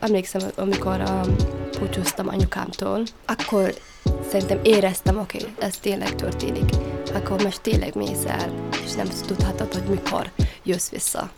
emlékszem, amikor um, búcsúztam anyukámtól, akkor szerintem éreztem, oké, okay, ez tényleg történik. Akkor most tényleg mész el, és nem tudhatod, hogy mikor jössz vissza.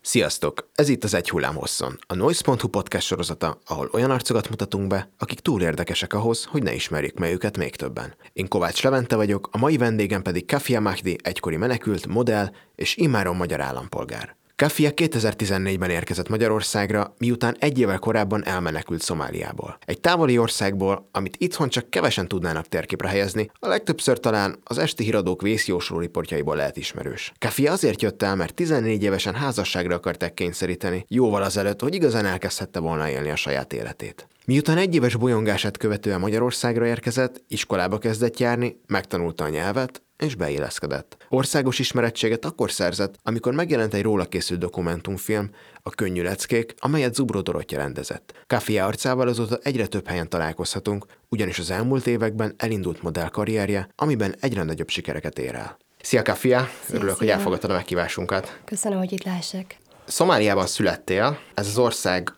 Sziasztok! Ez itt az Egy hullám hosszon, a Noise.hu podcast sorozata, ahol olyan arcokat mutatunk be, akik túl érdekesek ahhoz, hogy ne ismerjük meg őket még többen. Én Kovács Levente vagyok, a mai vendégem pedig Kafia Mahdi, egykori menekült, modell és immáron magyar állampolgár. Kafia 2014-ben érkezett Magyarországra, miután egy évvel korábban elmenekült Szomáliából. Egy távoli országból, amit itthon csak kevesen tudnának térképre helyezni, a legtöbbször talán az esti híradók vészjósló riportjaiból lehet ismerős. Kafia azért jött el, mert 14 évesen házasságra akarták kényszeríteni, jóval azelőtt, hogy igazán elkezdhette volna élni a saját életét. Miután egy éves bolyongását követően Magyarországra érkezett, iskolába kezdett járni, megtanulta a nyelvet, és beilleszkedett. Országos ismerettséget akkor szerzett, amikor megjelent egy róla készült dokumentumfilm, a Könnyű leckék, amelyet Zubró Dorottya rendezett. Kafia arcával azóta egyre több helyen találkozhatunk, ugyanis az elmúlt években elindult modell karrierje, amiben egyre nagyobb sikereket ér el. Szia Kafia, örülök, hogy elfogadtad a meghívásunkat. Köszönöm, hogy itt lehessek. Szomáliában születtél, ez az ország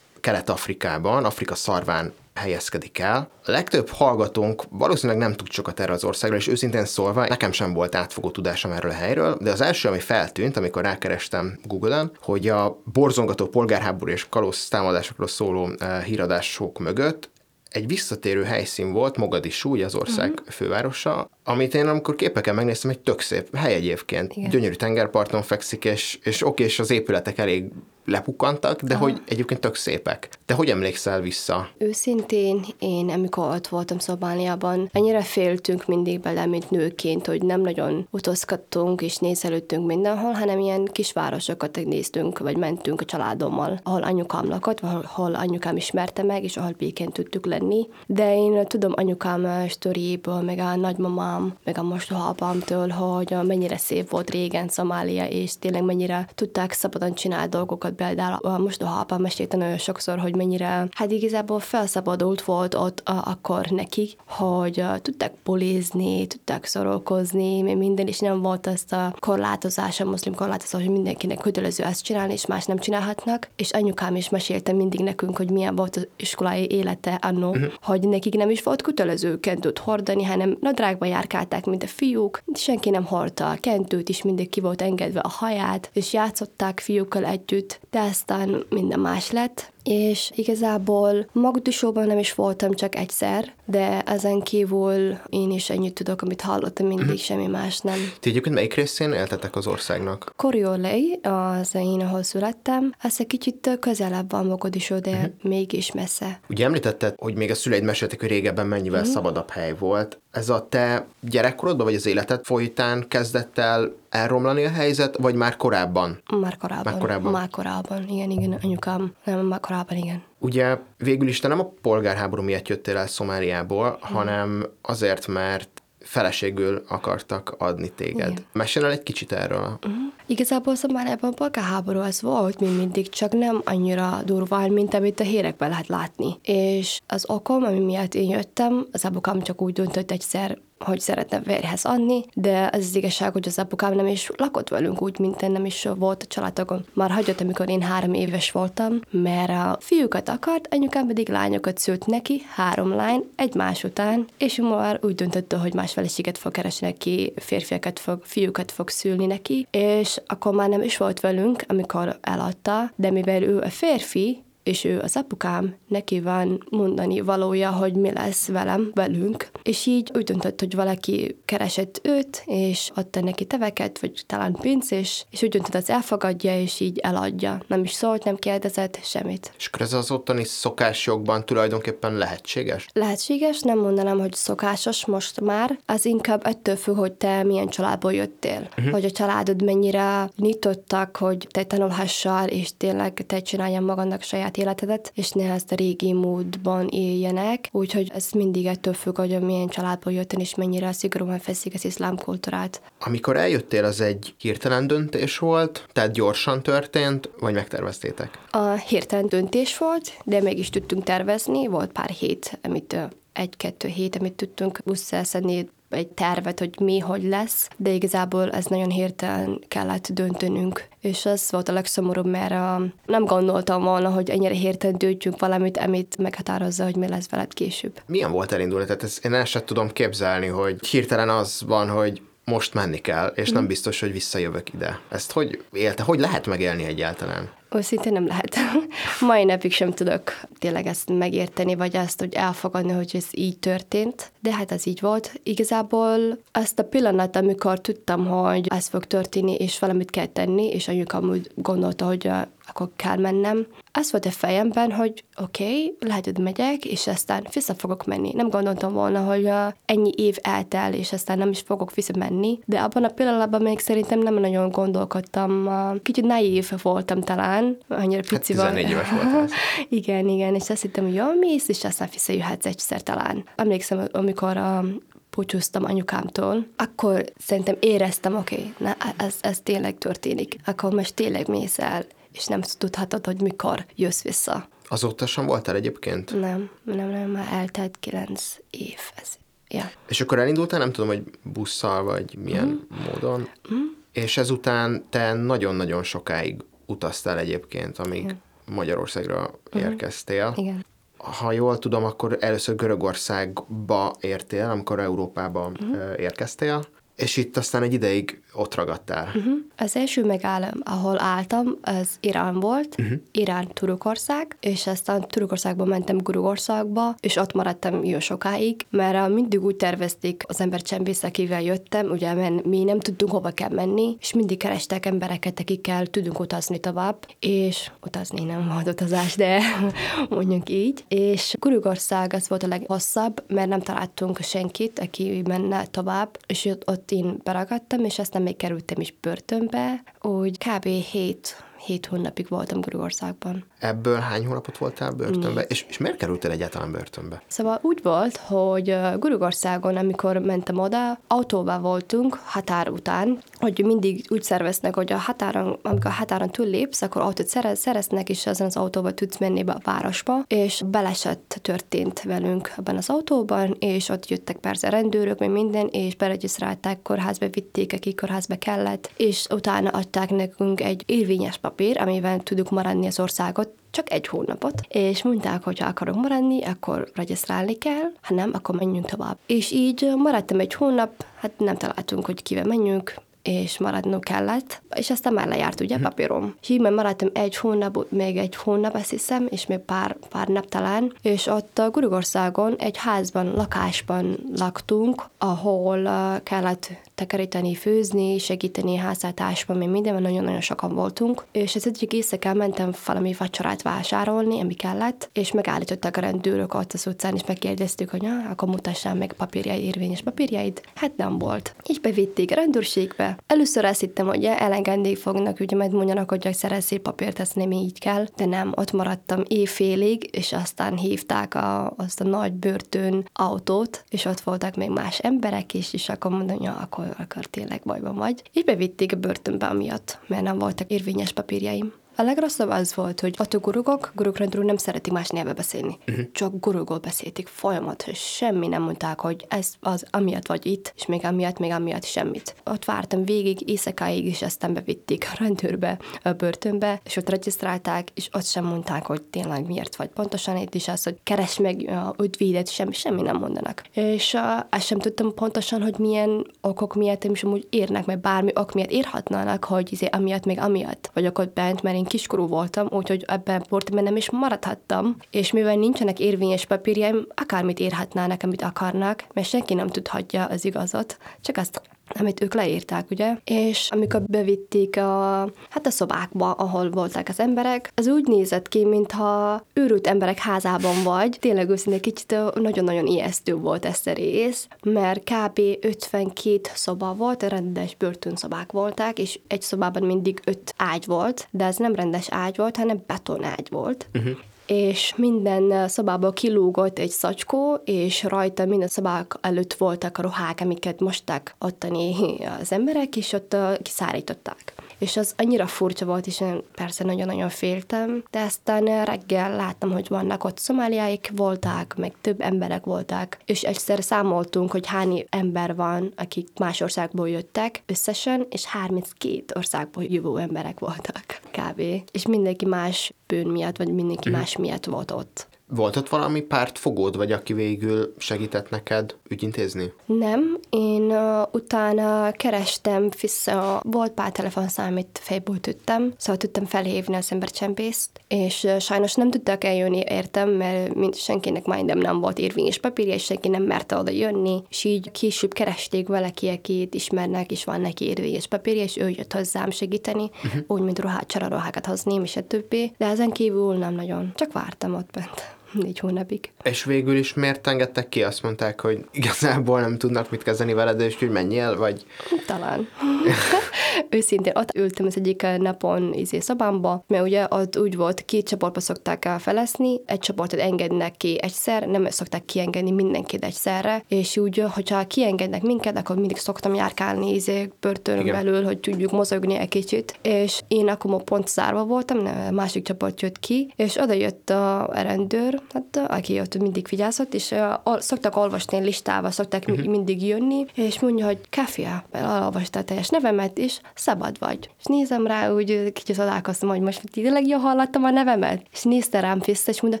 Kelet-Afrikában, Afrika szarván helyezkedik el. A legtöbb hallgatónk valószínűleg nem tud sokat erről az országról, és őszintén szólva nekem sem volt átfogó tudásom erről a helyről, de az első, ami feltűnt, amikor rákerestem Google-on, hogy a borzongató polgárháború és kalóz támadásokról szóló uh, híradások mögött egy visszatérő helyszín volt, Mogadisú, ugye az ország uh-huh. fővárosa, amit én amikor képeken megnéztem, egy tök szép hely egyébként. Igen. Gyönyörű tengerparton fekszik, és, és oké, és az épületek elég lepukkantak, de Aha. hogy egyébként tök szépek. Te hogy emlékszel vissza? Őszintén én, amikor ott voltam Szobániában, ennyire féltünk mindig bele, mint nőként, hogy nem nagyon utazgattunk és nézelődtünk mindenhol, hanem ilyen kisvárosokat néztünk, vagy mentünk a családommal, ahol anyukám lakott, ahol anyukám ismerte meg, és ahol békén tudtuk lenni. De én tudom anyukám sztoriéből, meg a nagymamám, meg a mostohaapámtól, hogy mennyire szép volt régen Szomália, és tényleg mennyire tudták szabadon csinálni dolgokat például a mostoha apa mesélte nagyon sokszor, hogy mennyire, hát igazából felszabadult volt ott a, akkor nekik, hogy tudták polizni, tudták szorolkozni, mert minden, is nem volt azt a korlátozás, a muszlim korlátozás, hogy mindenkinek kötelező ezt csinálni, és más nem csinálhatnak. És anyukám is mesélte mindig nekünk, hogy milyen volt az iskolai élete annó, uh-huh. hogy nekik nem is volt kötelező kentőt hordani, hanem nadrágba járkálták, mint a fiúk. Senki nem hordta a kentőt, is mindig ki volt engedve a haját, és játszották fiúkkal együtt de aztán minden más lett, és igazából Magdusóban nem is voltam csak egyszer, de ezen kívül én is ennyit tudok, amit hallottam, mindig uh-huh. semmi más nem. Ti egyébként melyik részén éltetek az országnak? Koriolei, az én, ahol születtem, ez egy kicsit közelebb van Mogadisó, de uh-huh. mégis messze. Ugye említetted, hogy még a szüleid meséltek, hogy régebben mennyivel uh-huh. szabadabb hely volt. Ez a te gyerekkorodban, vagy az életed folytán kezdett el elromlani a helyzet, vagy már korábban? Már korábban. Már korábban. Már korábban, igen, igen, anyukám. Nem, már korábban, igen. Ugye végül is te nem a polgárháború miatt jöttél el Szomáliából, hmm. hanem azért, mert feleségül akartak adni téged. Igen. Mesélj egy kicsit erről. Uh-huh. Igazából Szomáliában a polgárháború az volt, mint mindig, csak nem annyira durván, mint amit a hírekben lehet látni. És az okom, ami miatt én jöttem, az apukám csak úgy döntött egyszer, hogy szeretne vérhez adni, de az az igazság, hogy az apukám nem is lakott velünk úgy, mint én nem is volt a családokon. Már hagyott, amikor én három éves voltam, mert a fiúkat akart, anyukám pedig lányokat szült neki, három lány, egymás után, és már úgy döntött, hogy más feleséget fog keresni neki, férfiakat fog, fiúkat fog szülni neki, és akkor már nem is volt velünk, amikor eladta, de mivel ő a férfi, és ő az apukám, neki van mondani valója, hogy mi lesz velem, velünk, és így úgy döntött, hogy valaki keresett őt, és adta neki teveket, vagy talán pénzt, és, és úgy döntött, az elfogadja, és így eladja. Nem is szólt, nem kérdezett semmit. És akkor ez az ottani szokásjogban tulajdonképpen lehetséges? Lehetséges, nem mondanám, hogy szokásos most már, az inkább ettől függ, hogy te milyen családból jöttél, uh-huh. hogy a családod mennyire nyitottak, hogy te tanulhassál, és tényleg te csináljam magadnak saját saját életedet, és ne ezt a régi módban éljenek. Úgyhogy ez mindig ettől függ, hogy milyen családból jöttél, és mennyire szigorúan feszik az iszlám kultúrát. Amikor eljöttél, az egy hirtelen döntés volt, tehát gyorsan történt, vagy megterveztétek? A hirtelen döntés volt, de mégis tudtunk tervezni, volt pár hét, amit egy-kettő hét, amit tudtunk busszal szedni egy tervet, hogy mi, hogy lesz, de igazából ez nagyon hirtelen kellett döntenünk. És ez volt a legszomorúbb, mert uh, nem gondoltam volna, hogy ennyire hirtelen döntjünk valamit, amit meghatározza, hogy mi lesz veled később. Milyen volt elindulni? Tehát ezt én el sem tudom képzelni, hogy hirtelen az van, hogy most menni kell, és nem mhm. biztos, hogy visszajövök ide. Ezt hogy élte? Hogy lehet megélni egyáltalán? Őszintén nem lehet. Mai napig sem tudok tényleg ezt megérteni, vagy azt, hogy elfogadni, hogy ez így történt. De hát ez így volt. Igazából azt a pillanat, amikor tudtam, hogy ez fog történni, és valamit kell tenni, és anyukám úgy gondolta, hogy akkor kell mennem. Az volt a fejemben, hogy oké, okay, lehet, hogy megyek, és aztán vissza fogok menni. Nem gondoltam volna, hogy ennyi év eltel, és aztán nem is fogok visszamenni, de abban a pillanatban még szerintem nem nagyon gondolkodtam. Kicsit naív voltam talán, annyira pici hát 14 éves voltam. igen, igen, és azt hittem, hogy jó, mész, és aztán visszajöhetsz egyszer talán. Emlékszem, amikor a búcsúztam anyukámtól, akkor szerintem éreztem, oké, okay, ez, ez tényleg történik. Akkor most tényleg mész el és nem tudhatod, hogy mikor jössz vissza. Azóta sem voltál egyébként? Nem, nem, nem, már eltelt kilenc év. Ez. Ja. És akkor elindultál, nem tudom, hogy busszal, vagy milyen mm. módon, mm. és ezután te nagyon-nagyon sokáig utaztál egyébként, amíg Igen. Magyarországra mm. érkeztél. Igen. Ha jól tudom, akkor először Görögországba értél, amikor Európába mm. érkeztél, és itt aztán egy ideig ott ragadtál. Uh-huh. Az első megállom, ahol álltam, az Irán volt, uh-huh. Irán, Turukország, és aztán Turukországba mentem Görögországba, és ott maradtam jó sokáig, mert mindig úgy tervezték az embercsempész, akivel jöttem, ugye mert mi nem tudtunk hova kell menni, és mindig kerestek embereket, akikkel tudunk utazni tovább, és utazni nem volt utazás, de mondjuk így. És Görögország az volt a leghosszabb, mert nem találtunk senkit, aki menne tovább, és ott én beragadtam, és aztán még kerültem is börtönbe, úgy kb. 7 hét hónapig voltam Görögországban. Ebből hány hónapot voltál börtönbe? És, és miért kerültél egyáltalán börtönbe? Szóval úgy volt, hogy Görögországon, amikor mentem oda, autóval voltunk határ után, hogy mindig úgy szerveznek, hogy a határon, amikor a határon túllépsz, akkor autót szerez, szereznek, és azon az autóval tudsz menni be a városba, és baleset történt velünk ebben az autóban, és ott jöttek persze rendőrök, meg minden, és beregisztrálták, kórházba vitték, akik kórházba kellett, és utána adták nekünk egy érvényes papír, amivel tudjuk maradni az országot, csak egy hónapot, és mondták, hogy ha akarok maradni, akkor regisztrálni kell, ha nem, akkor menjünk tovább. És így maradtam egy hónap, hát nem találtunk, hogy kivel menjünk, és maradnunk kellett, és aztán már lejárt ugye papírom. És így maradtam egy hónap, még egy hónap, azt hiszem, és még pár, pár nap talán, és ott Görögországon egy házban, lakásban laktunk, ahol kellett takarítani, főzni, segíteni háztartásban, még minden, nagyon-nagyon sokan voltunk, és az egyik éjszaka mentem valami vacsorát vásárolni, ami kellett, és megállítottak a rendőrök ott az utcán, és megkérdeztük, hogy na, akkor mutassam meg papírjaid, érvényes papírjaid. Hát nem volt. És bevitték a rendőrségbe. Először azt hittem, hogy elengedni fognak, ugye majd mondjanak, hogy szerezzél papírt, ezt nem így kell, de nem, ott maradtam éjfélig, és aztán hívták a, azt a nagy börtön autót, és ott voltak még más emberek is, és akkor mondom, ja, akkor akkor tényleg bajban vagy. És bevitték a börtönbe amiatt, mert nem voltak érvényes papírjaim. A legrosszabb az volt, hogy a gurugok, gurugrendről nem szeretik más nyelve beszélni. Uh-huh. Csak gurugol beszélték folyamatosan, semmi nem mondták, hogy ez az amiatt vagy itt, és még amiatt, még amiatt semmit. Ott vártam végig, éjszakáig, és aztán bevitték a rendőrbe, a börtönbe, és ott regisztrálták, és ott sem mondták, hogy tényleg miért vagy. Pontosan itt is az, hogy keres meg a ügyvédet, semmi, semmi nem mondanak. És uh, azt sem tudtam pontosan, hogy milyen okok miatt is amúgy érnek, mert bármi ok miatt írhatnának, hogy izé, amiatt, még amiatt vagyok ott bent, mert én kiskorú voltam, úgyhogy ebben a nem is maradhattam, és mivel nincsenek érvényes papírjaim, akármit írhatnának, amit akarnak, mert senki nem tudhatja az igazat, csak azt amit ők leírták, ugye? És amikor bevitték a, hát a szobákba, ahol voltak az emberek, az úgy nézett ki, mintha őrült emberek házában vagy. Tényleg őszintén kicsit nagyon-nagyon ijesztő volt ez a rész, mert kb. 52 szoba volt, rendes börtönszobák voltak, és egy szobában mindig öt ágy volt, de ez nem rendes ágy volt, hanem betonágy volt. Uh-huh és minden szobából kilúgott egy szacskó, és rajta minden szobák előtt voltak a ruhák, amiket mosták ottani az emberek, és ott kiszárították. És az annyira furcsa volt, és én persze nagyon-nagyon féltem, de aztán reggel láttam, hogy vannak ott szomáliáik voltak, meg több emberek voltak, és egyszer számoltunk, hogy hány ember van, akik más országból jöttek összesen, és 32 országból jövő emberek voltak kb. És mindenki más bűn miatt, vagy mindenki más miatt volt ott. Volt ott valami párt fogód, vagy aki végül segített neked ügyintézni? Nem, én uh, utána kerestem vissza, volt pár telefonszám, amit fejből tudtam, szóval tudtam felhívni az embercsempészt, és uh, sajnos nem tudtak eljönni, értem, mert mind, senkinek majdnem nem volt érvényes papírja, és senki nem merte oda jönni, és így később keresték valaki, akit ismernek, és van neki érvényes papírja, és ő jött hozzám segíteni, uh-huh. úgy, mint ruhát, csararuhákat hozni, és a többi, de ezen kívül nem nagyon, csak vártam ott bent négy hónapig. És végül is miért engedtek ki? Azt mondták, hogy igazából nem tudnak mit kezdeni veled, és hogy menjél, vagy... Talán. Őszintén ott ültem az egyik napon izé szobámba, mert ugye ott úgy volt, két csoportba szokták feleszni, egy csoportot engednek ki egyszer, nem szokták kiengedni mindenkit egyszerre, és úgy, hogyha kiengednek minket, akkor mindig szoktam járkálni izé börtönön belül, hogy tudjuk mozogni egy kicsit, és én akkor pont zárva voltam, a másik csoport jött ki, és oda jött a rendőr, hát, aki ott mindig vigyázott, és uh, szoktak olvasni listába, szoktak uh-huh. mindig jönni, és mondja, hogy Kafia, elolvasta a teljes nevemet, és szabad vagy. És nézem rá, úgy kicsit találkoztam, hogy most tényleg jól hallottam a nevemet. És nézte rám vissza, és mondta,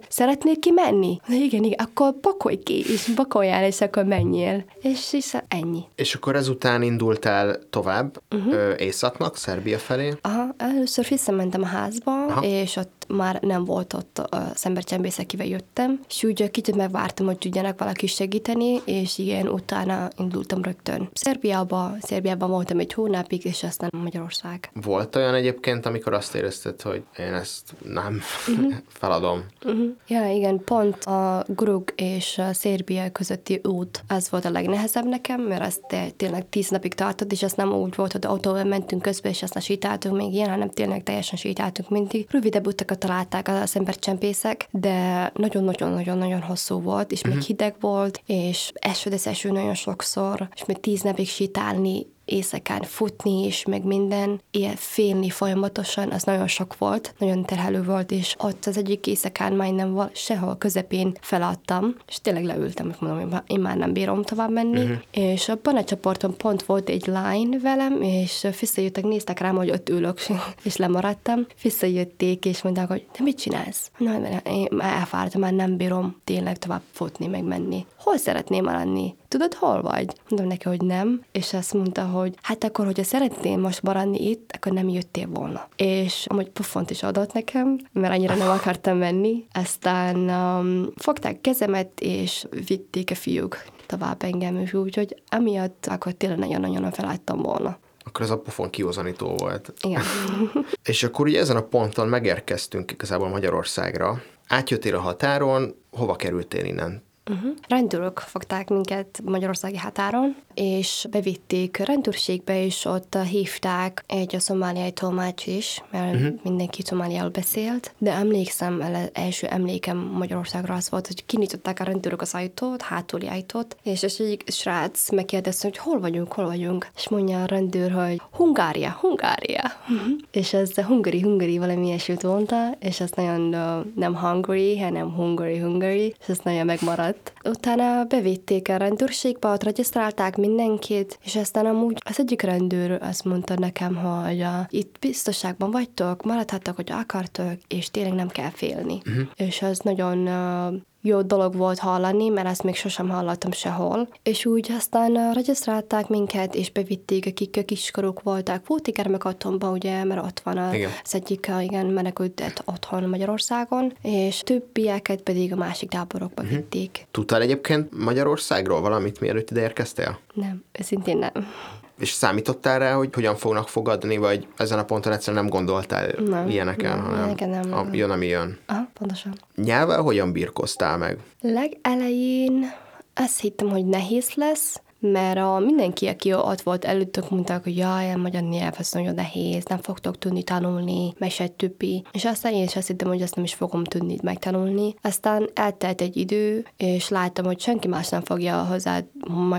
szeretnél ki menni? Na igen, igen, akkor pakolj ki, és pakoljál, és akkor menjél. És, és ennyi. És akkor ezután indultál tovább uh-huh. északnak, Szerbia felé? Aha, először visszamentem a házba, Aha. és ott már nem volt ott az embercsempész, akivel jöttem, és úgy kicsit megvártam, hogy tudjanak valaki segíteni, és igen, utána indultam rögtön. Szerbiába, Szerbiában voltam egy hónapig, és aztán Magyarország. Volt olyan egyébként, amikor azt érezted, hogy én ezt nem uh-huh. feladom? Uh-huh. Ja, igen, pont a Grug és a Szerbia közötti út, az volt a legnehezebb nekem, mert az tényleg tíz napig tartott, és az nem úgy volt, hogy autóval mentünk közben, és aztán sétáltunk még ilyen, hanem tényleg teljesen sétáltunk mindig. Rövidebb utakat találták az embercsempészek, de nagyon-nagyon-nagyon-nagyon hosszú volt, és uh-huh. még mhm. hideg volt, és eső, eső nagyon sokszor, és még tíz napig sétálni éjszakán futni is, meg minden, ilyen félni folyamatosan, az nagyon sok volt, nagyon terhelő volt, és ott az egyik éjszakán majdnem val- sehol közepén feladtam, és tényleg leültem, és mondom, én már nem bírom tovább menni, uh-huh. és abban a csoporton pont volt egy lány velem, és visszajöttek, néztek rám, hogy ott ülök, és lemaradtam, visszajötték, és mondták, hogy te mit csinálsz? Na, én elfáradtam, már nem bírom tényleg tovább futni, meg menni. Hol szeretném maradni? Tudod, hol vagy? Mondom neki, hogy nem, és azt mondta, hogy hát akkor, hogyha szeretném most maradni itt, akkor nem jöttél volna. És amúgy pofont is adott nekem, mert annyira nem akartam menni. Aztán um, fogták kezemet, és vitték a fiúk tovább engem, és úgy, hogy amiatt akkor tényleg nagyon-nagyon felálltam volna akkor ez a pofon kihozanító volt. Igen. és akkor ugye ezen a ponton megérkeztünk igazából Magyarországra. Átjöttél a határon, hova kerültél innen? Uh-huh. Rendőrök fogták minket Magyarországi határon, és bevitték rendőrségbe, és ott hívták egy a szomáliai tolmács is, mert uh-huh. mindenki szomáliául beszélt, de emlékszem, el, első emlékem Magyarországra az volt, hogy kinyitották a rendőrök az ajtót, hátuli ajtót, és az egyik srác megkérdezte, hogy hol vagyunk, hol vagyunk, és mondja a rendőr, hogy Hungária, Hungária. Uh-huh. és ez Hungary, Hungary valami ilyesmit mondta, és ez nagyon uh, nem Hungary, hanem Hungary, Hungary, és ez nagyon megmaradt lett. Utána bevitték a rendőrségbe, ott regisztrálták mindenkit, és aztán amúgy az egyik rendőr azt mondta nekem, hogy a, itt biztonságban vagytok, maradhattok, hogy akartok, és tényleg nem kell félni. Uh-huh. És az nagyon uh, jó dolog volt hallani, mert ezt még sosem hallottam sehol. És úgy aztán regisztrálták minket, és bevitték, akik a kiskorúk voltak. Volt gyermek otthonba, ugye, mert ott van a, igen. az egyik, igen, menekült otthon Magyarországon, és többieket pedig a másik táborokba uh-huh. vitték. Tudtál egyébként Magyarországról valamit, mielőtt ide érkeztél? Nem, szintén nem. És számítottál rá, hogy hogyan fognak fogadni, vagy ezen a ponton egyszerűen nem gondoltál nem, ilyeneken, nem, hanem nem, nem, a, jön, ami jön. Aha, pontosan. Nyelvvel hogyan birkoztál meg? Legelején azt hittem, hogy nehéz lesz, mert a mindenki, aki ott volt előttök, mondták, hogy jaj, a magyar nyelv az nagyon nehéz, nem fogtok tudni tanulni, meg se többi. És aztán én is azt hittem, hogy ezt nem is fogom tudni megtanulni. Aztán eltelt egy idő, és láttam, hogy senki más nem fogja hozzá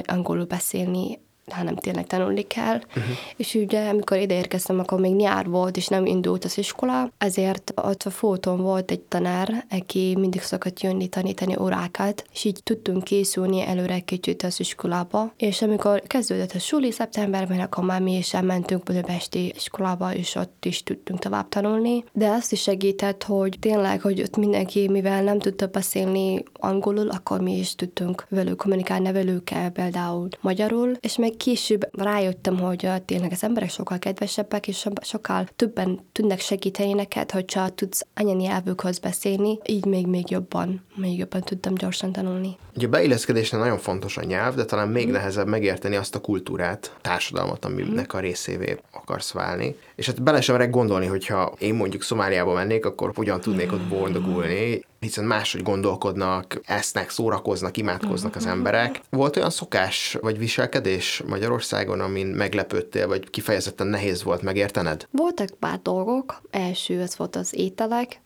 angolul beszélni hanem tényleg tanulni kell. Uh-huh. És ugye, amikor ide érkeztem, akkor még nyár volt, és nem indult az iskola, ezért ott a fóton volt egy tanár, aki mindig szokott jönni tanítani órákat, és így tudtunk készülni előre kicsit az iskolába. És amikor kezdődött a suli szeptemberben, akkor már mi is elmentünk Budapesti iskolába, és ott is tudtunk tovább tanulni. De azt is segített, hogy tényleg, hogy ott mindenki, mivel nem tudta beszélni angolul, akkor mi is tudtunk velük kommunikálni, nevelőkkel például magyarul, és meg később rájöttem, hogy tényleg az emberek sokkal kedvesebbek, és sokkal többen tudnak segíteni neked, hogyha tudsz anyanyelvükhöz beszélni, így még, még jobban, még jobban tudtam gyorsan tanulni. Ugye beilleszkedésnél nagyon fontos a nyelv, de talán még mm. nehezebb megérteni azt a kultúrát, társadalmat, aminek mm. a részévé akarsz válni. És hát bele sem gondolni, hogyha én mondjuk Szomáliába mennék, akkor hogyan tudnék ott boldogulni, hiszen máshogy gondolkodnak, esznek, szórakoznak, imádkoznak az emberek. Volt olyan szokás vagy viselkedés Magyarországon, amin meglepődtél, vagy kifejezetten nehéz volt megértened? Voltak pár dolgok. Első az volt az ételek.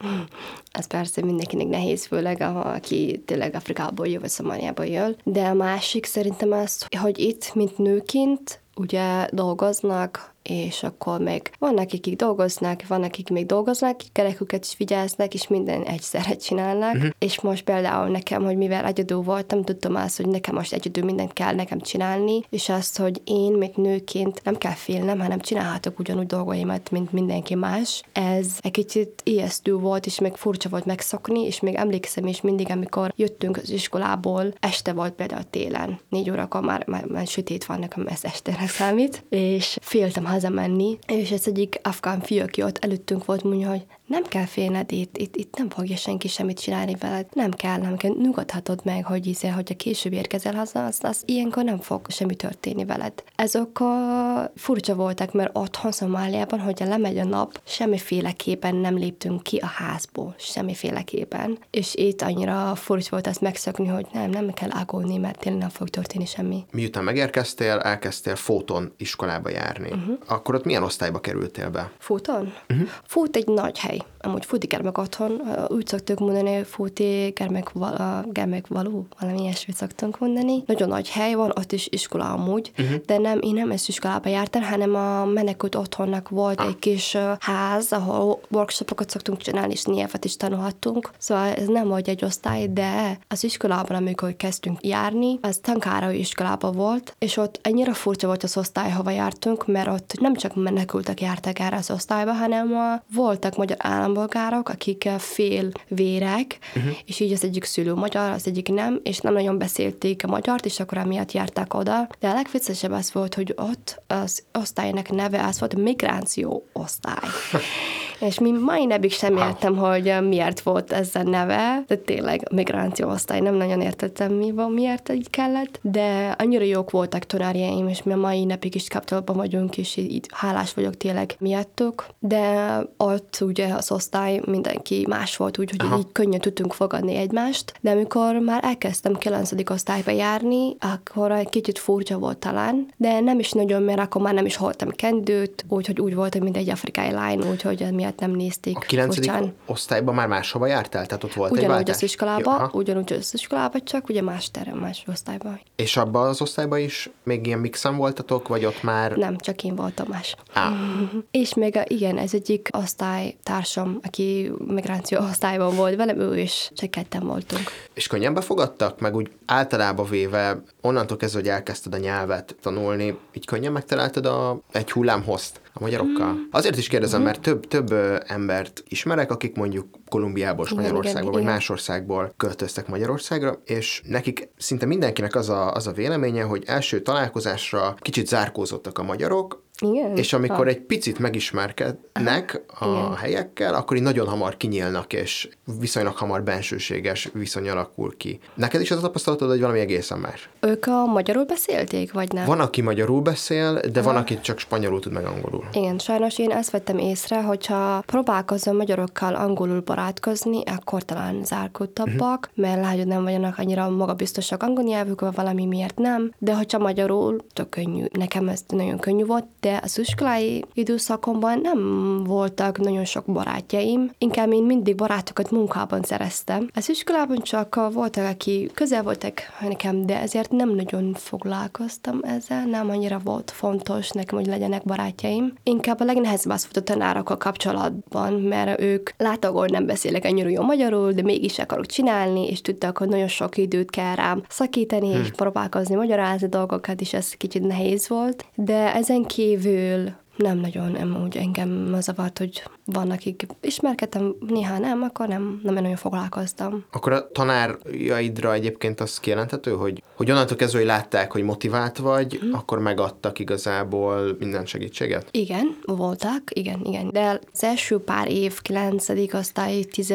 Ez persze mindenkinek nehéz, főleg aki tényleg Afrikából jön, vagy Szomáliából jön. De a másik szerintem az, hogy itt, mint nőként, ugye dolgoznak, és akkor még vannak, akik dolgoznak, vannak, akik még dolgoznak, kereküket is vigyáznak, és minden egyszerre csinálnak. Uh-huh. És most például nekem, hogy mivel egyedül voltam, tudtam azt, hogy nekem most egyedül mindent kell nekem csinálni, és azt, hogy én, mint nőként nem kell félnem, hanem csinálhatok ugyanúgy dolgaimat, mint mindenki más. Ez egy kicsit ijesztő volt, és még furcsa volt megszokni, és még emlékszem is mindig, amikor jöttünk az iskolából, este volt például télen, négy órakor már, már, már sötét van, nekem ez este számít, és féltem hazamenni, és ez egyik afgán fiú, aki ott előttünk volt, mondja, hogy nem kell félned itt, itt, itt nem fogja senki semmit csinálni veled, nem kell, nem kell, nyugodhatod meg, hogy hiszen, hogy a később érkezel haza, az, az ilyenkor nem fog semmi történni veled. Ezek a furcsa voltak, mert otthon Szomáliában, hogyha lemegy a nap, semmiféleképpen nem léptünk ki a házból, semmiféleképpen. És itt annyira furcsa volt ezt megszokni, hogy nem, nem kell aggódni, mert tényleg nem fog történni semmi. Miután megérkeztél, elkezdtél Fóton iskolába járni. Uh-huh. Akkor ott milyen osztályba kerültél be? Fóton? Uh-huh. Fót egy nagy hely Bye. Amúgy fúti gyermek otthon, úgy szoktuk mondani, fúti gyermek, vala, gyermek való, valami ilyesmit szoktunk mondani. Nagyon nagy hely van, ott is iskola amúgy, uh-huh. de nem, én nem ezt iskolába jártam, hanem a menekült otthonnak volt ah. egy kis ház, ahol workshopokat szoktunk csinálni, és nyelvet is tanulhattunk. Szóval ez nem volt egy osztály, de az iskolában, amikor kezdtünk járni, az tankára iskolában volt, és ott annyira furcsa volt az osztály, hova jártunk, mert ott nem csak menekültek jártak erre az osztályba, hanem voltak magyar állam állampolgárok, akik fél vérek, uh-huh. és így az egyik szülő magyar, az egyik nem, és nem nagyon beszélték a magyart, és akkor emiatt járták oda. De a legviccesebb az volt, hogy ott az osztálynak neve az volt migráció osztály. és mi mai napig sem értem, hogy miért volt ez a neve, de tényleg migráció osztály, nem nagyon értettem, mi van, miért így kellett, de annyira jók voltak tanárjaim, és mi a mai napig is kapcsolatban vagyunk, és így hálás vagyok tényleg miattuk, de ott ugye az osztály mindenki más volt, úgyhogy Aha. így könnyen tudtunk fogadni egymást, de amikor már elkezdtem 9. osztályba járni, akkor egy kicsit furcsa volt talán, de nem is nagyon, mert akkor már nem is hordtam kendőt, úgyhogy úgy voltam, mint egy afrikai lány, úgyhogy miatt nem nézték. A 9. Furcsán. osztályban már máshova jártál? Tehát ott volt ugyanúgy egy váltás? az iskolába, Jó, ugyanúgy az iskolába, csak ugye más terem, más osztályban. És abban az osztályban is még ilyen mixen voltatok, vagy ott már... Nem, csak én voltam más. Ah. és még a, igen, ez egyik osztálytársam, aki migráció osztályban volt velem, ő is csak ketten voltunk. És könnyen befogadtak, meg úgy általában véve, onnantól kezdve, hogy elkezdted a nyelvet tanulni, így könnyen megtaláltad a, egy hullámhozt a magyarokkal? Mm. Azért is kérdezem, mm. mert több, több embert ismerek, akik mondjuk Kolumbiából, Spanyolországból, vagy igen. más országból költöztek Magyarországra, és nekik szinte mindenkinek az a, az a véleménye, hogy első találkozásra kicsit zárkózottak a magyarok, igen? És amikor ha. egy picit megismerkednek a Igen. helyekkel, akkor így nagyon hamar kinyílnak, és viszonylag hamar bensőséges viszony alakul ki. Neked is az a tapasztalatod, hogy valami egészen más? Ők a magyarul beszélték, vagy nem? Van, aki magyarul beszél, de Aha. van, aki csak spanyolul tud meg angolul. Igen, sajnos én ezt vettem észre, hogyha próbálkozom magyarokkal angolul barátkozni, akkor talán zárkódtabbak, uh-huh. mert lehet, hogy nem vagyok annyira magabiztosak angol nyelvük, vagy valami miért nem, de ha csak magyarul, tök könnyű. Nekem ez nagyon könnyű volt, de az iskolai időszakomban nem voltak nagyon sok barátjaim, inkább én mindig barátokat munkában szereztem. Az iskolában csak voltak, aki közel voltak nekem, de ezért nem nagyon foglalkoztam ezzel, nem annyira volt fontos nekem, hogy legyenek barátjaim. Inkább a legnehezebb az volt a tanárokkal kapcsolatban, mert ők láttak, hogy nem beszélek annyira jó magyarul, de mégis akarok csinálni, és tudtak, hogy nagyon sok időt kell rám szakítani, hmm. és próbálkozni magyarázni dolgokat, és ez kicsit nehéz volt. De ezen kívül nem nagyon, nem úgy engem az zavart, hogy van, akik ismerkedtem, néha nem, akkor nem, nem nagyon foglalkoztam. Akkor a tanárjaidra egyébként az kijelenthető, hogy, hogy onnantól kezdve, hogy látták, hogy motivált vagy, mm. akkor megadtak igazából minden segítséget? Igen, voltak, igen, igen. De az első pár év, 9. osztály, 10.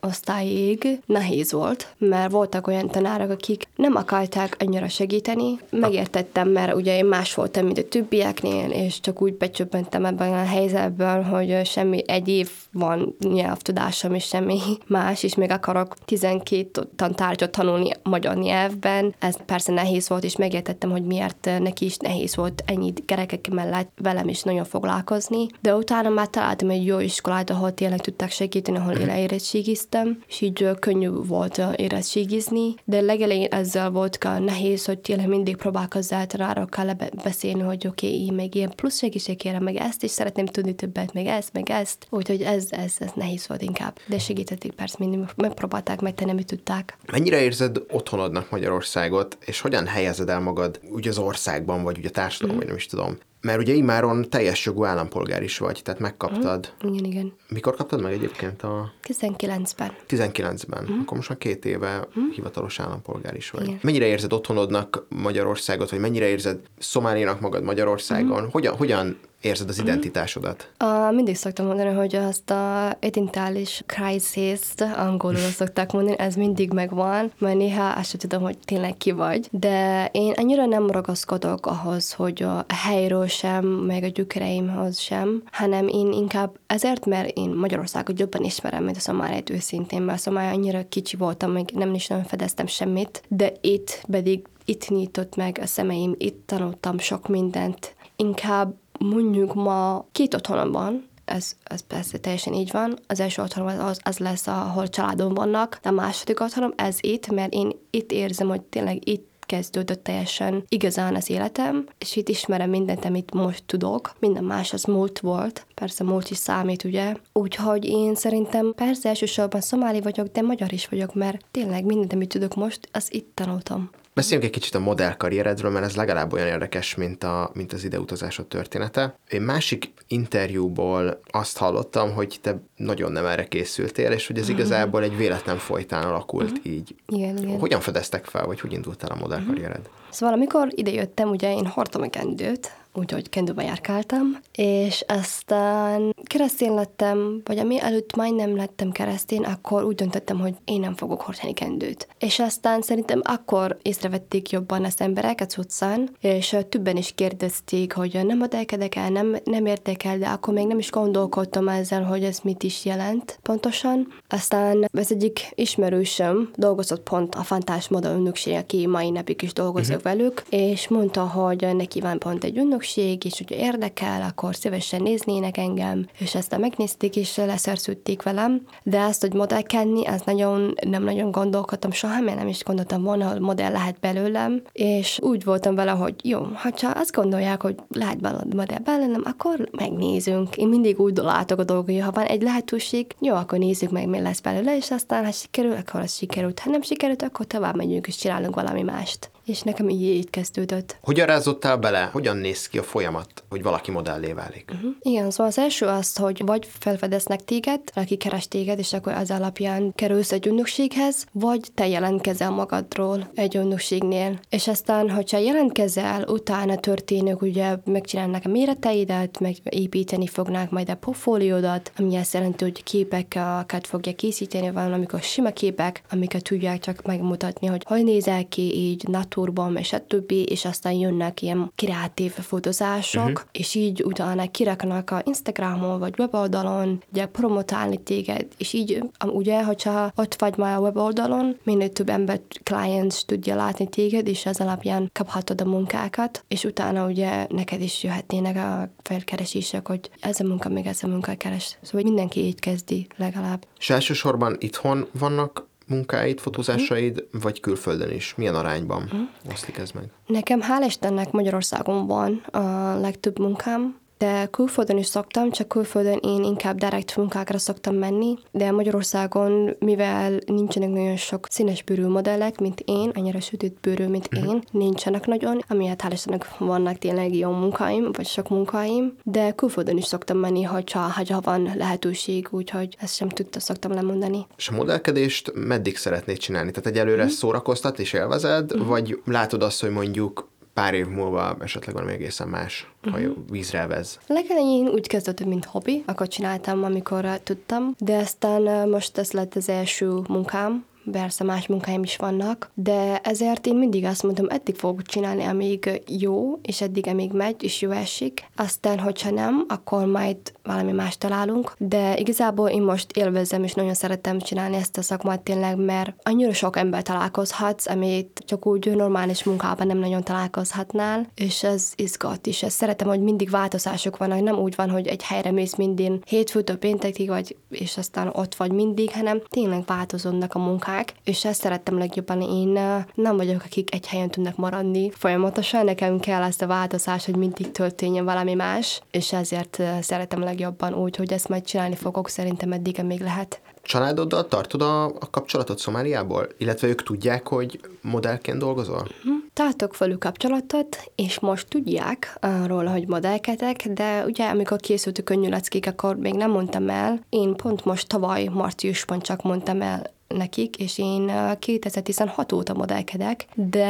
osztályig nehéz volt, mert voltak olyan tanárok, akik nem akarták annyira segíteni. Megértettem, mert ugye én más voltam, mint a többieknél, és csak úgy becsöppentem ebben a helyzetben, hogy semmi egy év van nyelvtudásom, és semmi más, és még akarok 12 tantárgyat tanulni magyar nyelvben. Ez persze nehéz volt, és megértettem, hogy miért neki is nehéz volt ennyi gyerekek mellett velem is nagyon foglalkozni. De utána már találtam egy jó iskolát, ahol tényleg tudtak segíteni, ahol én érettségiztem, és így könnyű volt érettségizni. De legelején ezzel volt nehéz, hogy tényleg mindig próbálkozzál tanárokkal beszélni, hogy oké, okay, én meg ilyen plusz segítség kérem, meg ezt, és szeretném tudni többet, meg ezt, meg ezt ezt, úgyhogy ez, ez, ez nehéz volt inkább. De segítették persze, mindig megpróbálták megtenni, amit tudták. Mennyire érzed otthonodnak Magyarországot, és hogyan helyezed el magad úgy az országban, vagy ugye a társadalom, mm. vagy nem is tudom, mert ugye imáron teljes jogú állampolgár is vagy, tehát megkaptad. Mm, igen, igen. Mikor kaptad meg egyébként a... 19-ben. 19-ben. Mm. Akkor most már két éve mm. hivatalos állampolgár is vagy. Igen. Mennyire érzed otthonodnak Magyarországot, vagy mennyire érzed Szomáliának magad Magyarországon? Mm. Hogyan, hogyan érzed az mhm. identitásodat? Uh, mindig szoktam mondani, hogy azt a identitális crisis-t angolul szokták mondani, ez mindig megvan, mert néha azt sem tudom, hogy tényleg ki vagy. De én annyira nem ragaszkodok ahhoz, hogy a helyről sem, meg a gyökereimhoz sem, hanem én inkább ezért, mert én Magyarországot jobban ismerem, mint a Szomáliát őszintén, mert Szomália annyira kicsi voltam, még nem is nagyon fedeztem semmit, de itt pedig itt nyitott meg a szemeim, itt tanultam sok mindent. Inkább mondjuk ma két otthonom van, ez, ez persze teljesen így van. Az első otthonom az, az lesz, ahol családom vannak, de a második otthonom ez itt, mert én itt érzem, hogy tényleg itt kezdődött teljesen igazán az életem, és itt ismerem mindent, amit most tudok. Minden más az múlt volt, persze múlt is számít, ugye? Úgyhogy én szerintem persze elsősorban szomáli vagyok, de magyar is vagyok, mert tényleg mindent, amit tudok most, az itt tanultam. Beszéljünk egy kicsit a modellkarrieredről, mert ez legalább olyan érdekes, mint, a, mint az ideutazásod története. Én másik interjúból azt hallottam, hogy te nagyon nem erre készültél, és hogy ez igazából egy véletlen folytán alakult uh-huh. így. Igen, igen. Hogyan fedeztek fel, vagy hogy indult el a modellkarriered? Uh-huh. Szóval amikor idejöttem, ugye én hordtam a kendőt, úgyhogy kendőbe járkáltam, és aztán keresztén lettem, vagy ami előtt majdnem lettem keresztén, akkor úgy döntöttem, hogy én nem fogok hordani kendőt. És aztán szerintem akkor észrevették jobban az emberek az utcán, és többen is kérdezték, hogy nem adálkedek el, nem, nem értek el, de akkor még nem is gondolkodtam ezzel, hogy ez mit is jelent pontosan. Aztán ez egyik ismerősöm dolgozott pont a Fantás Moda ünnökség, aki mai napig is dolgozik velük, és mondta, hogy neki van pont egy ünnökség, és hogyha érdekel, akkor szívesen néznének engem, és ezt megnézték, és leszerződték velem, de azt, hogy modellkedni, az nagyon, nem nagyon gondolkodtam soha, mert nem is gondoltam volna, hogy modell lehet belőlem, és úgy voltam vele, hogy jó, ha csak azt gondolják, hogy lehet modell belőlem, akkor megnézünk. Én mindig úgy látok a dolgokat, ha van egy lehetőség, jó, akkor nézzük meg, mi lesz belőle, és aztán, ha sikerül, akkor az sikerült. Ha nem sikerült, akkor tovább megyünk, és csinálunk valami mást és nekem így, így kezdődött. Hogyan rázottál bele? Hogyan néz ki a folyamat, hogy valaki modellé válik? Uh-huh. Igen, szóval az első az, hogy vagy felfedeznek téged, aki keres téged, és akkor az alapján kerülsz egy ünnökséghez, vagy te jelentkezel magadról egy ünnökségnél. És aztán, hogyha jelentkezel, utána történők ugye megcsinálnak a méreteidet, megépíteni fognák majd a portfóliódat, ami azt jelenti, hogy képeket fogja készíteni, van amikor sima képek, amiket tudják csak megmutatni, hogy hogy nézel ki így, natur kultúrban, és a többi, és aztán jönnek ilyen kreatív fotózások, uh-huh. és így utána kiraknak a Instagramon, vagy weboldalon, ugye promotálni téged, és így ugye, hogyha ott vagy már a weboldalon, minél több ember, clients tudja látni téged, és ez alapján kaphatod a munkákat, és utána ugye neked is jöhetnének a felkeresések, hogy ez a munka, még ez a munka keres. Szóval mindenki így kezdi legalább. És elsősorban itthon vannak munkáid, fotózásaid, mm. vagy külföldön is? Milyen arányban mm. oszlik ez meg? Nekem hál' Istennek Magyarországon van a legtöbb munkám, de külföldön is szoktam, csak külföldön én inkább direkt munkákra szoktam menni, de Magyarországon, mivel nincsenek nagyon sok színes bőrű modellek, mint én, annyira sütött bőrű, mint uh-huh. én, nincsenek nagyon, amiatt hál' vannak tényleg jó munkáim, vagy sok munkáim, de külföldön is szoktam menni, hogyha, ha van lehetőség, úgyhogy ezt sem tudta szoktam lemondani. És a modellkedést meddig szeretnéd csinálni? Tehát egyelőre uh-huh. szórakoztat és élvezed, uh-huh. vagy látod azt, hogy mondjuk pár év múlva esetleg valami egészen más, uh-huh. ha vízre vez. Legelején úgy kezdődött, mint hobbi, akkor csináltam, amikor tudtam, de aztán most ez lett az első munkám, persze más munkáim is vannak, de ezért én mindig azt mondom, eddig fogok csinálni, amíg jó, és eddig, amíg megy, és jó esik. Aztán, hogyha nem, akkor majd valami más találunk, de igazából én most élvezem, és nagyon szeretem csinálni ezt a szakmát tényleg, mert annyira sok ember találkozhatsz, amit csak úgy normális munkában nem nagyon találkozhatnál, és ez izgat is. Ezt szeretem, hogy mindig változások vannak, nem úgy van, hogy egy helyre mész minden hétfőtől péntekig, vagy, és aztán ott vagy mindig, hanem tényleg változódnak a munkák, és ezt szerettem legjobban. Én nem vagyok, akik egy helyen tudnak maradni folyamatosan, nekem kell ezt a változás, hogy mindig történjen valami más, és ezért szeretem legjobban úgy, hogy ezt majd csinálni fogok, szerintem eddig még lehet. Családoddal tartod a, a kapcsolatot Szomáliából? Illetve ők tudják, hogy modellként dolgozol? Hm. Tartok velük kapcsolatot, és most tudják arról, hogy modellkedek, de ugye amikor készült a könnyű leckék, akkor még nem mondtam el. Én pont most tavaly márciusban csak mondtam el nekik, és én 2016 óta modellkedek, de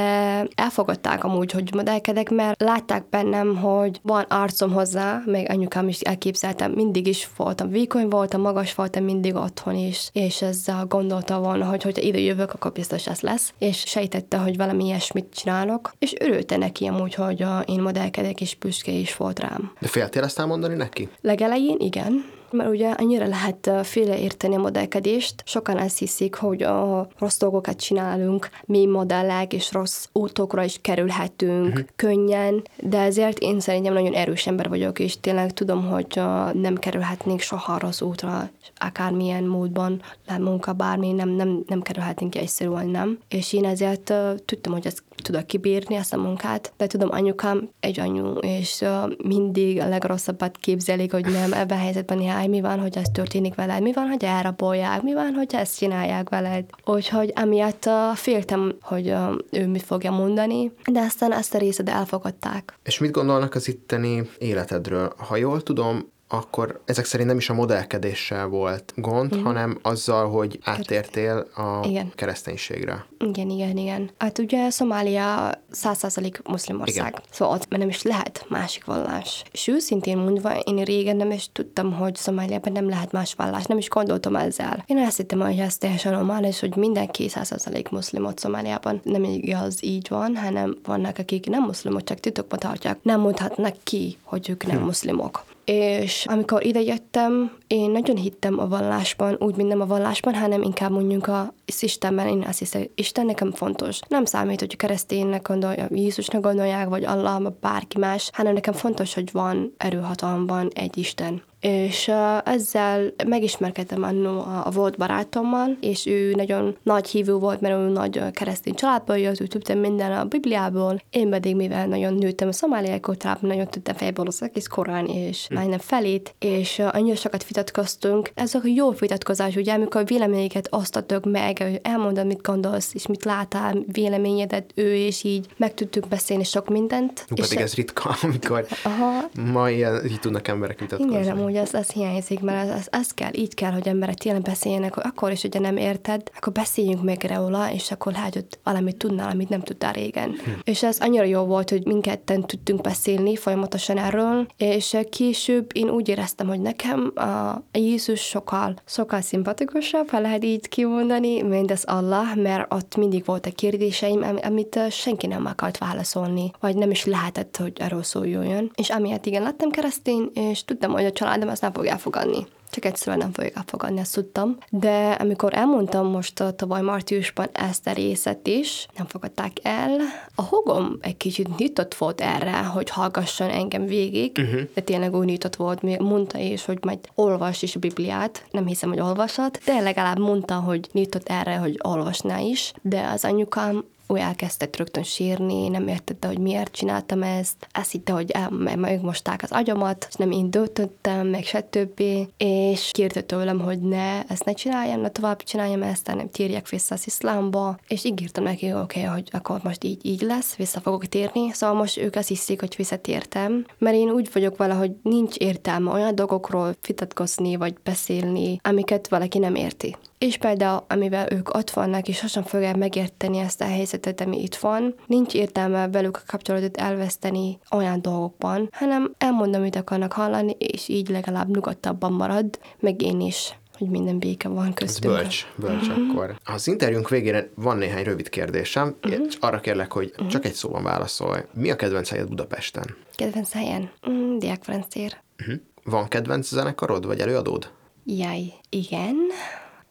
elfogadták amúgy, hogy modellkedek, mert látták bennem, hogy van arcom hozzá, még anyukám is elképzeltem, mindig is voltam vékony voltam, magas voltam mindig otthon is, és ezzel gondolta volna, hogy hogyha ide jövök, akkor biztos ez lesz, és sejtette, hogy valami ilyesmit csinálok, és örülte neki amúgy, hogy én modellkedek, és büszke is volt rám. De féltél ezt elmondani neki? Legelején igen, mert ugye annyira lehet félreérteni a modellkedést. Sokan azt hiszik, hogy a rossz dolgokat csinálunk, mi modellek, és rossz útokra is kerülhetünk uh-huh. könnyen, de ezért én szerintem nagyon erős ember vagyok, és tényleg tudom, hogy nem kerülhetnénk soha rossz útra, akármilyen módban, munka, bármi, nem, nem, nem kerülhetnénk egyszerűen, nem. És én ezért tudtam, hogy ezt tudok kibírni ezt a munkát, de tudom, anyukám egy anyu, és mindig a legrosszabbat képzelik, hogy nem, ebben a helyzetben jár, mi van, hogy ez történik veled, mi van, hogy elrabolják, mi van, hogy ezt csinálják veled. Úgyhogy amiatt féltem, hogy ő mit fogja mondani, de aztán ezt a részed elfogadták. És mit gondolnak az itteni életedről? Ha jól tudom, akkor ezek szerint nem is a modellkedéssel volt gond, uh-huh. hanem azzal, hogy áttértél a igen. kereszténységre. Igen, igen, igen. Hát ugye Szomália 100% muszlim ország, igen. szóval ott nem is lehet másik vallás. És őszintén mondva, én régen nem is tudtam, hogy Szomáliában nem lehet más vallás, nem is gondoltam ezzel. Én azt hittem, hogy ez teljesen normális, hogy mindenki 100% muszlimot Szomáliában. Nem igaz, így van, hanem vannak, akik nem muszlimok, csak titokba tartják. Nem mondhatnak ki, hogy ők nem hm. muszlimok és amikor ide jöttem, én nagyon hittem a vallásban, úgy, mint nem a vallásban, hanem inkább mondjuk a Istenben, én azt hiszem, Isten nekem fontos. Nem számít, hogy kereszténynek gondolja, Jézusnak gondolják, vagy Allah, vagy bárki más, hanem nekem fontos, hogy van erőhatalomban egy Isten és ezzel megismerkedtem annó a volt barátommal, és ő nagyon nagy hívő volt, mert ő nagy keresztény családból jött, ő tudtam minden a Bibliából, én pedig mivel nagyon nőttem a szomáliai kultúrában, nagyon tudtam fejből az egész korán, és hm. majdnem felét, és annyira sokat vitatkoztunk. Ez a jó vitatkozás, ugye, amikor véleményeket osztatok meg, elmondod, mit gondolsz, és mit látál, véleményedet ő, és így meg tudtuk beszélni sok mindent. Hú, pedig ez ritka, amikor Aha. ma ilyen, így tudnak emberek vitatkozni. Igen, hogy ez, ez hiányzik, mert ez, ez, ez kell, így kell, hogy emberek tényleg beszéljenek, hogy akkor is, hogyha nem érted, akkor beszéljünk meg róla, és akkor lehet, hogy valamit tudnál, amit nem tudtál régen. Hm. És ez annyira jó volt, hogy mindketten tudtunk beszélni folyamatosan erről, és később én úgy éreztem, hogy nekem a Jézus sokkal, sokkal szimpatikusabb, ha lehet így kimondani, az Allah, mert ott mindig voltak kérdéseim, amit senki nem akart válaszolni, vagy nem is lehetett, hogy erről szóljon. És amiatt igen, lettem keresztény, és tudtam, hogy a családom ezt nem fog elfogadni csak egyszerűen nem fogják elfogadni, ezt tudtam. De amikor elmondtam most a tavaly márciusban ezt a részet is, nem fogadták el. A hogom egy kicsit nyitott volt erre, hogy hallgasson engem végig, uh-huh. de tényleg úgy nyitott volt, még mondta is, hogy majd olvas is a Bibliát, nem hiszem, hogy olvasat, de legalább mondta, hogy nyitott erre, hogy olvasná is, de az anyukám ő elkezdett rögtön sírni, nem értette, hogy miért csináltam ezt, azt hitte, hogy el, megmosták az agyamat, és nem én döntöttem, meg se többi, és kérte tőlem, hogy ne, ezt ne csináljam, ne tovább csináljam ezt, hanem térjek vissza az iszlámba, és ígértem neki, oké, okay, hogy akkor most így, így lesz, vissza fogok térni, szóval most ők azt hiszik, hogy visszatértem, mert én úgy vagyok vele, hogy nincs értelme olyan dolgokról vitatkozni, vagy beszélni, amiket valaki nem érti. És például, amivel ők ott vannak, és sosem fogják megérteni ezt a helyzetet, ami itt van, nincs értelme velük a kapcsolatot elveszteni olyan dolgokban, hanem elmondom, amit akarnak hallani, és így legalább nyugodtabban marad, meg én is hogy minden béke van köztünk. Ez bölcs, bölcs uh-huh. akkor. Az interjúnk végére van néhány rövid kérdésem, uh-huh. és arra kérlek, hogy uh-huh. csak egy szóban válaszolj. Mi a kedvenc helyed Budapesten? Kedvenc helyen? Mm, Diák Francér. Uh-huh. Van kedvenc zenekarod, vagy előadód? Jaj, igen.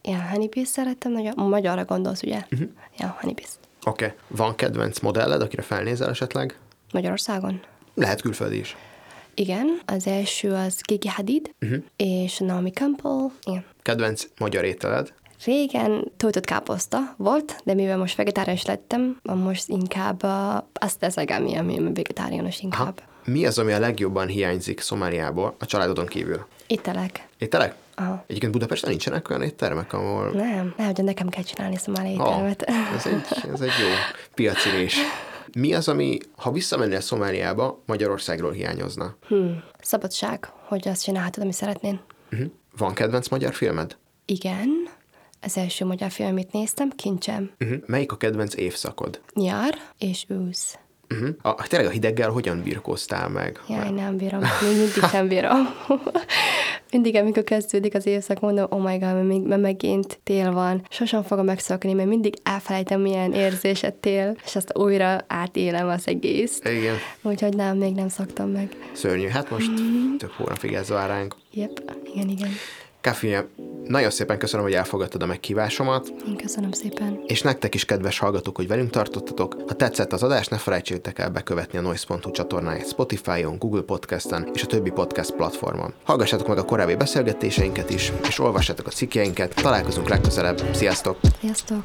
Ja, Honeybee szerettem nagyon. Magyarra gondolsz, ugye? Uh-huh. Ja, Honeybee. Oké. Okay. Van kedvenc modelled, akire felnézel esetleg? Magyarországon? Lehet külföldi is. Igen, az első az Gigi Hadid, uh-huh. és Naomi Campbell. Igen. Kedvenc magyar ételed? Régen töltött káposzta volt, de mivel most vegetáriánus lettem, most inkább azt teszek, ami, ami vegetáriánus inkább. Aha. Mi az, ami a legjobban hiányzik Szomáliából a családodon kívül? Ételek. Ételek? Aha. Egyébként Budapesten nincsenek olyan éttermek, ahol... Nem, nehogy nekem kell csinálni szomáli éttermet. Oh, ez, egy, ez egy jó piaci rés. Mi az, ami, ha visszamennél Szomáliába, Magyarországról hiányozna? Hmm. Szabadság, hogy azt csinálhatod, ami szeretnél. Uh-huh. Van kedvenc magyar filmed? Igen. Az első magyar film, amit néztem, Kincsem. Uh-huh. Melyik a kedvenc évszakod? Nyár és ősz. Uh-huh. A, tényleg a hideggel hogyan birkóztál meg? Jaj, nem bírom. Még mindig nem bírom. mindig, amikor kezdődik az évszak, mondom, oh my god, még, mert megint tél van. Sosem fogom megszokni, mert mindig elfelejtem, milyen érzés a tél, és azt újra átélem az egész. Igen. Úgyhogy nem, még nem szoktam meg. Szörnyű. Hát most mm-hmm. több hónapig ez vár ránk. Yep, igen, igen. Kafi, nagyon szépen köszönöm, hogy elfogadtad a megkívásomat. Én köszönöm szépen. És nektek is, kedves hallgatók, hogy velünk tartottatok. Ha tetszett az adás, ne felejtsétek el bekövetni a Noise.hu csatornáját Spotify-on, Google Podcast-en és a többi podcast platformon. Hallgassátok meg a korábbi beszélgetéseinket is, és olvassátok a cikkjeinket. Találkozunk legközelebb. Sziasztok! Sziasztok!